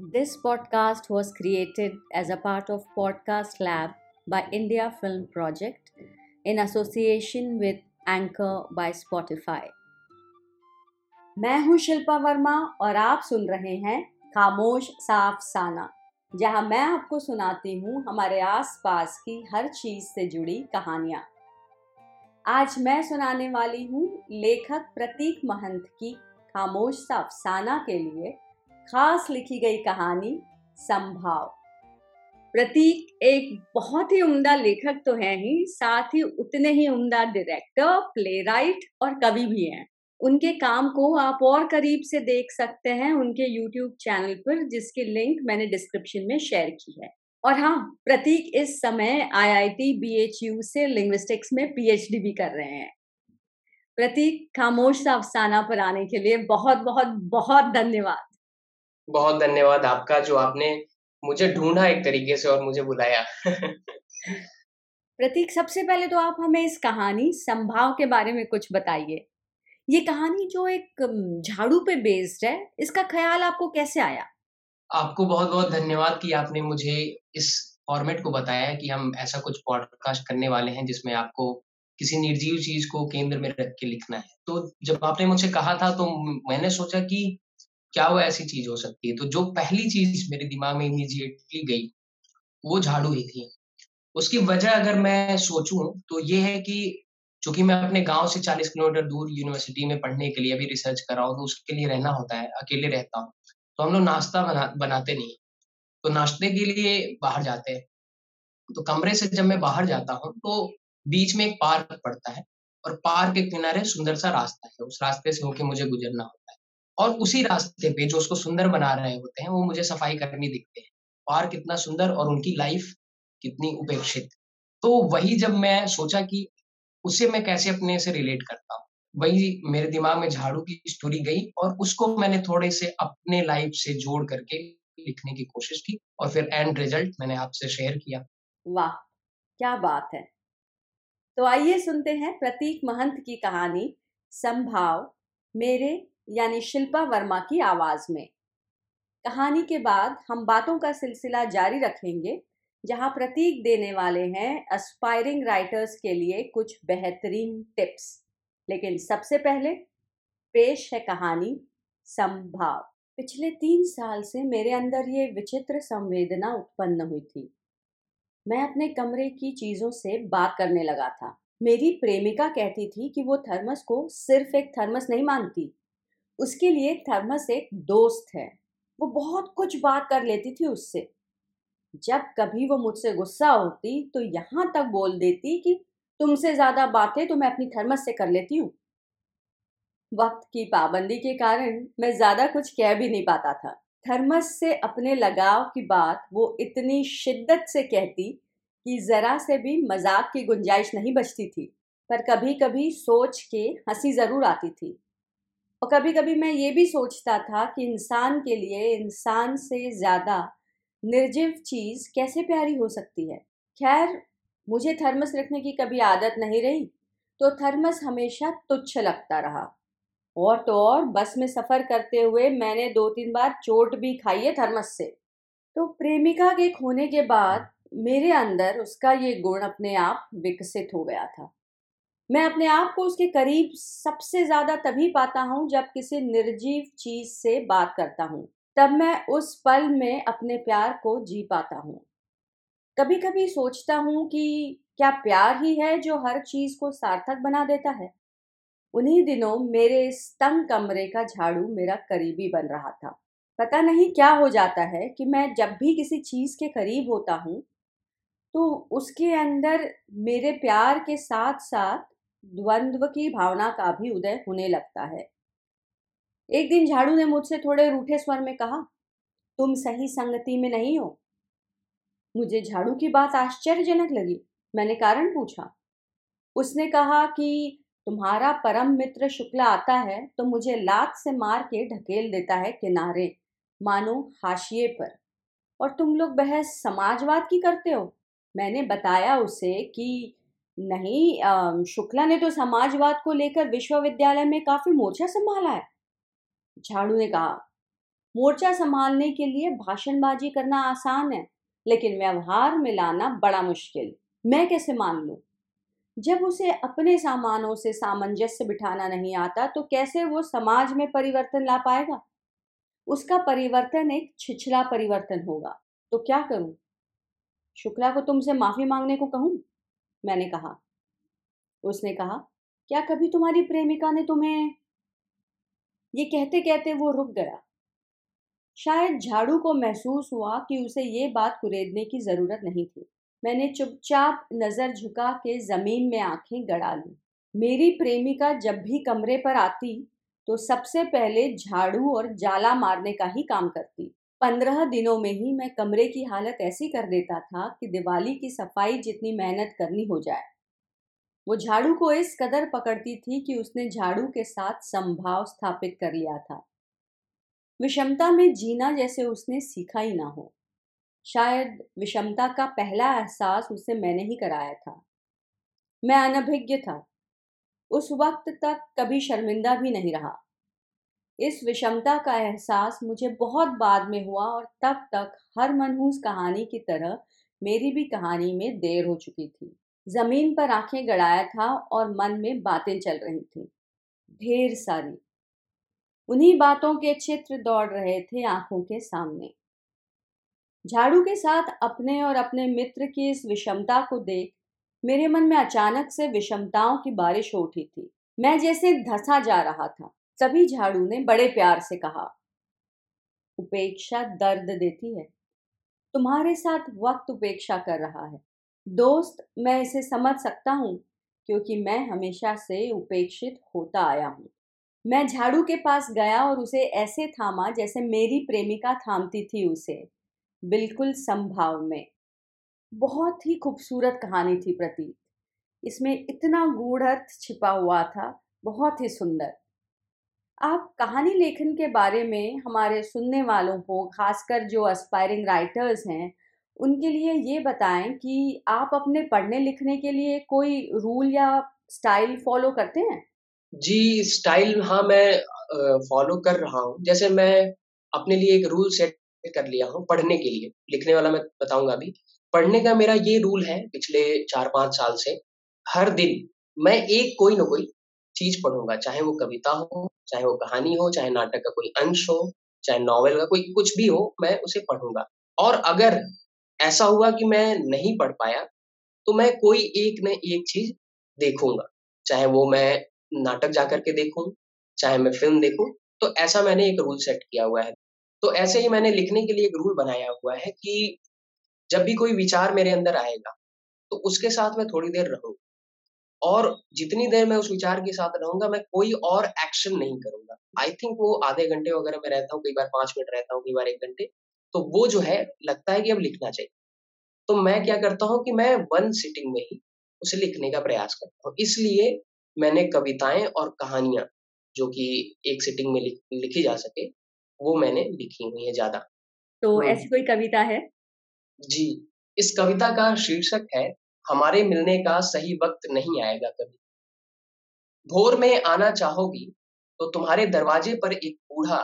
This podcast was created as a part of podcast lab by India film project in association with Anchor by Spotify मैं हूँ शिल्पा वर्मा और आप सुन रहे हैं खामोश साफ़ साना, जहाँ मैं आपको सुनाती हूँ हमारे आस पास की हर चीज़ से जुड़ी कहानियाँ। आज मैं सुनाने वाली हूँ लेखक प्रतीक महंत की खामोश सा अफसाना के लिए खास लिखी गई कहानी, संभाव। प्रतीक एक बहुत ही उम्दा लेखक तो है ही, साथ ही उतने ही उम्दा डायरेक्टर प्लेराइट और कवि भी हैं। उनके काम को आप और करीब से देख सकते हैं उनके यूट्यूब चैनल पर, जिसकी लिंक मैंने डिस्क्रिप्शन में शेयर की है। और हाँ प्रतीक इस समय आईआईटी बीएचयू से लिंग्विस्टिक्स में पीएचडी भी कर रहे हैं। प्रतीक खामोश सा अफसाना पर आने के लिए बहुत बहुत बहुत धन्यवाद। बहुत धन्यवाद आपका जो आपने मुझे ढूंढा एक तरीके से और मुझे बुलाया। प्रतीक सबसे पहले तो आप हमें इस कहानी संभाव के बारे में कुछ बताइए। ये कहानी जो एक झाड़ू पे बेस्ड है इसका ख्याल आपको कैसे आया? आपको बहुत बहुत धन्यवाद कि आपने मुझे इस फॉर्मेट को बताया कि हम ऐसा कुछ पॉडकास्ट करने वाले हैं जिसमें आपको किसी निर्जीव चीज़ को केंद्र में रख के लिखना है। तो जब आपने मुझसे कहा था तो मैंने सोचा कि क्या वो ऐसी चीज़ हो सकती है? तो जो पहली चीज़ मेरे दिमाग में इमीजिएटली गई, वो झाड़ू ही थी। उसकी वजह अगर मैं सोचूं तो ये है कि चूँकि मैं अपने गाँव से 40 किलोमीटर दूर यूनिवर्सिटी में पढ़ने के लिए अभी रिसर्च कर रहा हूँ तो उसके लिए रहना होता है, अकेले रहता हूँ तो हम लोग नाश्ता बना, बनाते नहीं तो नाश्ते के लिए बाहर जाते हैं। तो कमरे से जब मैं बाहर जाता हूँ तो बीच में एक पार्क पड़ता है और पार्क के किनारे सुंदर सा रास्ता है, उस रास्ते से होके मुझे गुजरना है। और उसी रास्ते पे जो उसको सुंदर बना रहे होते हैं, वो मुझे सफ़ाई करनी दिखते हैं। पार्क कितना सुंदर और उनकी लाइफ कितनी उपेक्षित। तो वही जब मैं सोचा कि उसे मैं कैसे अपने से रिलेट करता हूँ, वही मेरे दिमाग में झाड़ू की स्टोरी गई और उसको मैंने थोड़े से अपने लाइफ से जोड़ करके लिखने की कोशिश की और फिर एंड रिज़ल्ट मैंने आपसे शेयर किया। वाह, क्या बात है। तो आइए सुनते हैं प्रतीक महंत की कहानी, संभाव, मेरे यानी शिल्पा वर्मा की आवाज़ में। कहानी के बाद हम बातों का सिलसिला जारी रखेंगे, जहाँ प्रतीक देने वाले हैं एस्पायरिंग राइटर्स के लिए कुछ बेहतरीन टिप्स लेकिन सबसे पहले, पेश है कहानी संभाव। पिछले तीन साल से मेरे अंदर ये विचित्र संवेदना उत्पन्न हुई थी। मैं अपने कमरे की चीज़ों से बात करने लगा था। मेरी प्रेमिका कहती थी कि वो थर्मस को सिर्फ़ एक थर्मस नहीं मानती। उसके लिए थर्मस एक दोस्त है। वो बहुत कुछ बात कर लेती थी उससे। जब कभी वो मुझसे गुस्सा होती तो यहाँ तक बोल देती कि, तुमसे ज़्यादा बातें तो मैं अपनी थर्मस से कर लेती हूँ। वक्त की पाबंदी के कारण मैं ज़्यादा कुछ कह भी नहीं पाता था। थर्मस से अपने लगाव की बात वो इतनी शिद्दत से कहती कि जरा से भी मज़ाक की गुंजाइश नहीं बचती थी, पर कभी कभी सोच के हँसी ज़रूर आती थी। और कभी कभी मैं ये भी सोचता था कि इंसान के लिए इंसान से ज़्यादा निर्जीव चीज़ कैसे प्यारी हो सकती है? खैर, मुझे थर्मस रखने की कभी आदत नहीं रही तो थर्मस हमेशा तुच्छ लगता रहा। और तो और, बस में सफ़र करते हुए मैंने दो तीन बार चोट भी खाई है थर्मस से। तो प्रेमिका के खोने के बाद मेरे अंदर उसका ये गुण अपने आप विकसित हो गया था। मैं अपने आप को उसके करीब सबसे ज़्यादा तभी पाता हूँ जब किसी निर्जीव चीज़ से बात करता हूँ। तब मैं उस पल में अपने प्यार को जी पाता हूँ। कभी कभी सोचता हूँ कि क्या प्यार ही है जो हर चीज़ को सार्थक बना देता है। उन्हीं दिनों मेरे इस तंग कमरे का झाड़ू मेरा करीबी बन रहा था। पता नहीं क्या हो जाता है कि मैं जब भी किसी चीज़ के करीब होता हूँ तो उसके अंदर मेरे प्यार के साथ साथ द्वंद्व की भावना का भी उदय होने लगता है। एक दिन झाड़ू ने मुझसे थोड़े रूठे स्वर में कहा, तुम सही संगति में नहीं हो। मुझे झाड़ू की बात आश्चर्यजनक लगी। मैंने कारण पूछा। उसने कहा कि तुम्हारा परम मित्र शुक्ला आता है तो मुझे लात से मार के ढकेल देता है किनारे, मानो हाशिए पर। और तुम लोग बहस समाजवाद की करते हो। मैंने बताया उसे कि नहीं शुक्ला ने तो समाजवाद को लेकर विश्वविद्यालय में काफ़ी मोर्चा संभाला है। झाड़ू ने कहा, मोर्चा संभालने के लिए भाषणबाजी करना आसान है, लेकिन व्यवहार में लाना बड़ा मुश्किल। मैं कैसे मान लूँ? जब उसे अपने सामानों से सामंजस्य बिठाना नहीं आता तो कैसे वो समाज में परिवर्तन ला पाएगा? उसका परिवर्तन एक छिछला परिवर्तन होगा। तो क्या करूँ? शुक्ला को तुमसे माफ़ी मांगने को कहूँ? मैंने कहा। उसने कहा, क्या कभी तुम्हारी प्रेमिका ने तुम्हें ये कहते कहते वो रुक गया? शायद झाड़ू को महसूस हुआ कि उसे ये बात कुरेदने की ज़रूरत नहीं थी। मैंने चुपचाप नज़र झुका के ज़मीन में आँखें गड़ा ली। मेरी प्रेमिका जब भी कमरे पर आती तो सबसे पहले झाड़ू और जाला मारने का ही काम करती। पंद्रह दिनों में ही मैं कमरे की हालत ऐसी कर देता था कि दिवाली की सफ़ाई जितनी मेहनत करनी हो जाए। वो झाड़ू को इस कदर पकड़ती थी कि उसने झाड़ू के साथ संभाव स्थापित कर लिया था। विषमता में जीना जैसे उसने सीखा ही ना हो। शायद विषमता का पहला एहसास उसे मैंने ही कराया था। मैं अनभिज्ञ था। उस वक्त तक कभी शर्मिंदा भी नहीं रहा। इस विषमता का एहसास मुझे बहुत बाद में हुआ और तब तक हर मनहूस कहानी की तरह मेरी भी कहानी में देर हो चुकी थी। ज़मीन पर आँखें गड़ाया था और मन में बातें चल रही थी। ढेर सारी। उन्हीं बातों के चित्र दौड़ रहे थे आँखों के सामने। झाड़ू के साथ अपने और अपने मित्र की इस विषमता को देख मेरे मन में अचानक से विषमताओं की बारिश हो उठी थी। मैं जैसे धसा जा रहा था। तभी झाड़ू ने बड़े प्यार से कहा, उपेक्षा दर्द देती है। तुम्हारे साथ वक्त उपेक्षा कर रहा है। दोस्त, मैं इसे समझ सकता हूँ, क्योंकि मैं हमेशा से उपेक्षित होता आया हूँ। मैं झाड़ू के पास गया और उसे ऐसे थामा जैसे मेरी प्रेमिका थामती थी उसे। बिल्कुल संभाव में। बहुत ही खूबसूरत कहानी थी प्रतीक इसमें इतना गूढ़ अर्थ छिपा हुआ था, बहुत ही सुंदर। आप कहानी लेखन के बारे में हमारे सुनने वालों को, खासकर जो एस्पायरिंग राइटर्स हैं, उनके लिए ये बताएँ कि आप अपने पढ़ने लिखने के लिए कोई रूल या स्टाइल फॉलो करते हैं? जी स्टाइल हाँ मैं फॉलो कर रहा हूँ। जैसे मैं अपने लिए एक रूल सेट कर लिया हूँ पढ़ने के लिए। लिखने वाला मैं बताऊँगा अभी। पढ़ने का मेरा ये रूल है पिछले चार पाँच साल से, हर दिन मैं एक कोई ना कोई चीज़ पढ़ूँगा, चाहे वो कविता हो चाहे वो कहानी हो, चाहे नाटक का कोई अंश हो, चाहे नॉवेल का कोई कुछ भी हो, मैं उसे पढ़ूँगा। और अगर ऐसा हुआ कि मैं नहीं पढ़ पाया तो मैं कोई एक न एक चीज़ देखूँगा। चाहे वो मैं नाटक जाकर के देखूँ, चाहे मैं फ़िल्म देखूँ तो ऐसा मैंने एक रूल सेट किया हुआ है। तो ऐसे ही मैंने लिखने के लिए एक रूल बनाया हुआ है कि जब भी कोई विचार मेरे अंदर आएगा तो उसके साथ मैं थोड़ी देर रहूँगा। और जितनी देर मैं उस विचार के साथ रहूँगा मैं कोई और एक्शन नहीं करूँगा। आई थिंक वो आधे घंटे वगैरह में रहता हूँ कई बार पाँच मिनट रहता हूँ कई बार एक घंटे तो वो जो है लगता है कि अब लिखना चाहिए। तो मैं क्या करता हूँ कि मैं वन सिटिंग में ही उसे लिखने का प्रयास करता हूँ। इसलिए मैंने कविताएँ और कहानियाँ जो कि एक सिटिंग में लिख, लिखी जा सके वो मैंने लिखी हुई है ज़्यादा। तो हम्म। ऐसी कोई कविता है? जी इस कविता का शीर्षक है हमारे मिलने का सही वक्त नहीं आएगा कभी। भोर में आना चाहोगी तो तुम्हारे दरवाजे पर एक बूढ़ा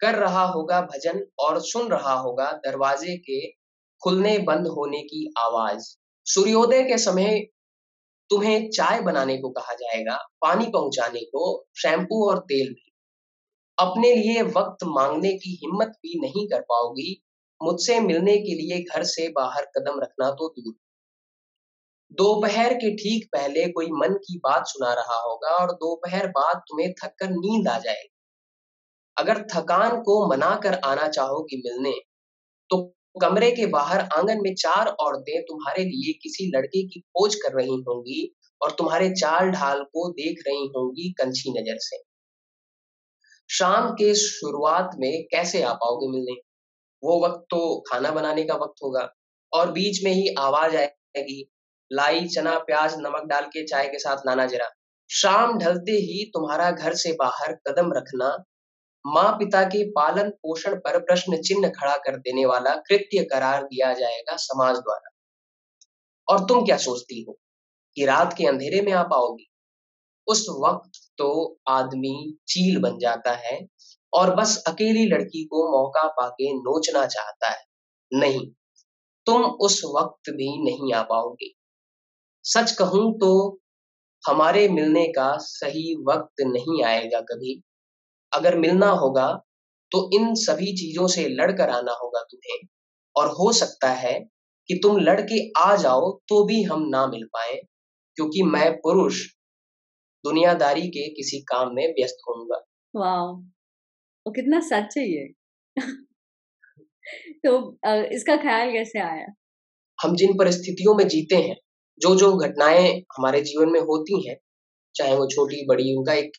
कर रहा होगा भजन और सुन रहा होगा दरवाजे के खुलने बंद होने की आवाज़। सूर्योदय के समय तुम्हें चाय बनाने को कहा जाएगा, पानी पहुँचाने को, शैम्पू और तेल भी। अपने लिए वक्त मांगने की हिम्मत भी नहीं कर पाओगी। मुझसे मिलने के लिए घर से बाहर कदम रखना तो दूर। दोपहर के ठीक पहले कोई मन की बात सुना रहा होगा और दोपहर बाद तुम्हें थक कर नींद आ जाएगी। अगर थकान को मना कर आना चाहोगी मिलने तो कमरे के बाहर आँगन में चार औरतें तुम्हारे लिए किसी लड़के की खोज कर रही होंगी और तुम्हारे चाल ढाल को देख रही होंगी कंछी नज़र से। शाम के शुरुआत में कैसे आ पाओगे मिलने? वो वक्त तो खाना बनाने का वक्त होगा और बीच में ही आवाज़ आएगी लाई, चना, प्याज, नमक डाल के चाय के साथ लाना जरा। शाम ढलते ही तुम्हारा घर से बाहर कदम रखना माँ पिता के पालन पोषण पर प्रश्न चिन्ह खड़ा कर देने वाला कृत्य करार दिया जाएगा समाज द्वारा। और तुम क्या सोचती हो कि रात के अंधेरे में आ पाओगी उस वक्त तो आदमी चील बन जाता है और बस अकेली लड़की को मौका पाके नोचना चाहता है। नहीं, तुम उस वक्त भी नहीं आ पाओगे। सच कहूँ तो हमारे मिलने का सही वक्त नहीं आएगा कभी। अगर मिलना होगा तो इन सभी चीज़ों से लड़कर आना होगा तुम्हें। और हो सकता है कि तुम लड़के आ जाओ तो भी हम ना मिल पाए क्योंकि मैं पुरुष दुनियादारी के किसी काम में व्यस्त होऊँगा। वाह वो कितना सच है ये। तो इसका ख्याल कैसे आया? हम जिन परिस्थितियों में जीते हैं जो जो घटनाएँ हमारे जीवन में होती हैं, चाहे वो छोटी, बड़ी, उनका एक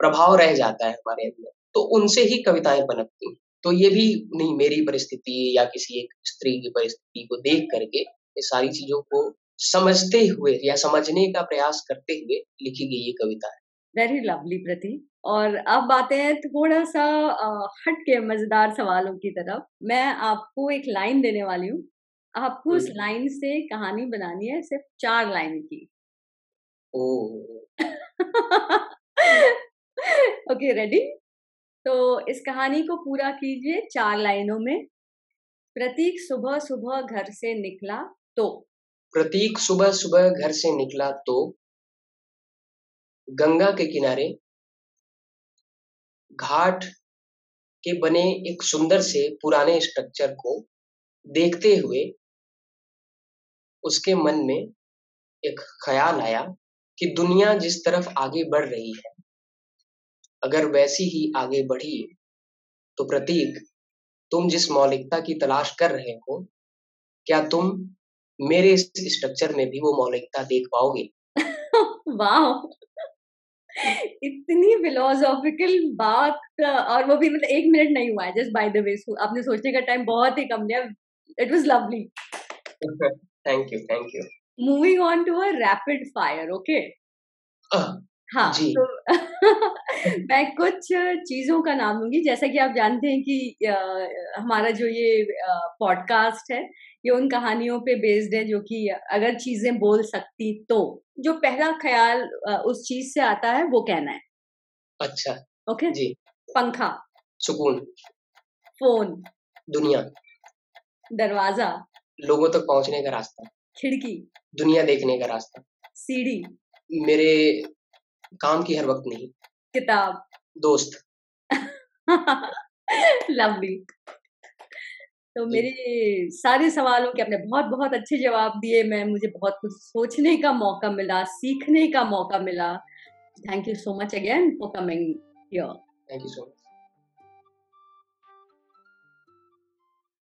प्रभाव रह जाता है हमारे अंदर तो उनसे ही कविताएँ पनपती हैं। तो ये भी नहीं, मेरी परिस्थिति या किसी एक स्त्री की परिस्थिति को देख करके ये सारी चीज़ों को समझते हुए या समझने का प्रयास करते हुए लिखी गई ये कविता है। वेरी लवली प्रति और अब आते हैं थोड़ा सा हट के मज़ेदार सवालों की तरफ़। मैं आपको एक लाइन देने वाली हूँ। आपको उस लाइन हम्म। से कहानी बनानी है सिर्फ़ चार लाइन की। ओके रेडी तो इस कहानी को पूरा कीजिए चार लाइनों में। प्रतीक सुबह सुबह घर से निकला तो। प्रतीक सुबह सुबह घर से निकला तो। गंगा के किनारे। घाट के बने एक सुंदर से पुराने स्ट्रक्चर को देखते हुए उसके मन में एक ख्याल आया कि दुनिया जिस तरफ़ आगे बढ़ रही है अगर वैसी ही आगे बढ़ी तो प्रतीक तुम जिस मौलिकता की तलाश कर रहे हो क्या तुम मेरे इस स्ट्रक्चर में भी वो मौलिकता देख पाओगे? वाह इतनी फिलोसॉफिकल बात और वो भी मतलब एक मिनट नहीं हुआ है जस्ट बाय द वे आपने सोचने का टाइम बहुत ही कम लिया it was lovely thank you thank you moving on to a rapid fire okay हाँ जी. तो मैं कुछ चीज़ों का नाम लूँगी जैसा कि आप जानते हैं कि आ, हमारा जो ये पॉडकास्ट है ये उन कहानियों पे बेस्ड है जो कि अगर चीज़ें बोल सकती तो। जो पहला ख्याल उस चीज़ से आता है वो कहना है। अच्छा ओके जी। पंखा। सुकून। फ़ोन दुनिया। दरवाज़ा। लोगों तक पहुँचने का रास्ता खिड़की। दुनिया देखने का रास्ता सीढ़ी। मेरे काम की हर वक्त नहीं। किताब। दोस्त। लवली तो मेरे सारे सवालों के आपने बहुत बहुत अच्छे जवाब दिए। मैं मुझे बहुत कुछ सोचने का मौका मिला सीखने का मौका मिला। Thank you so much again for coming here thank you so much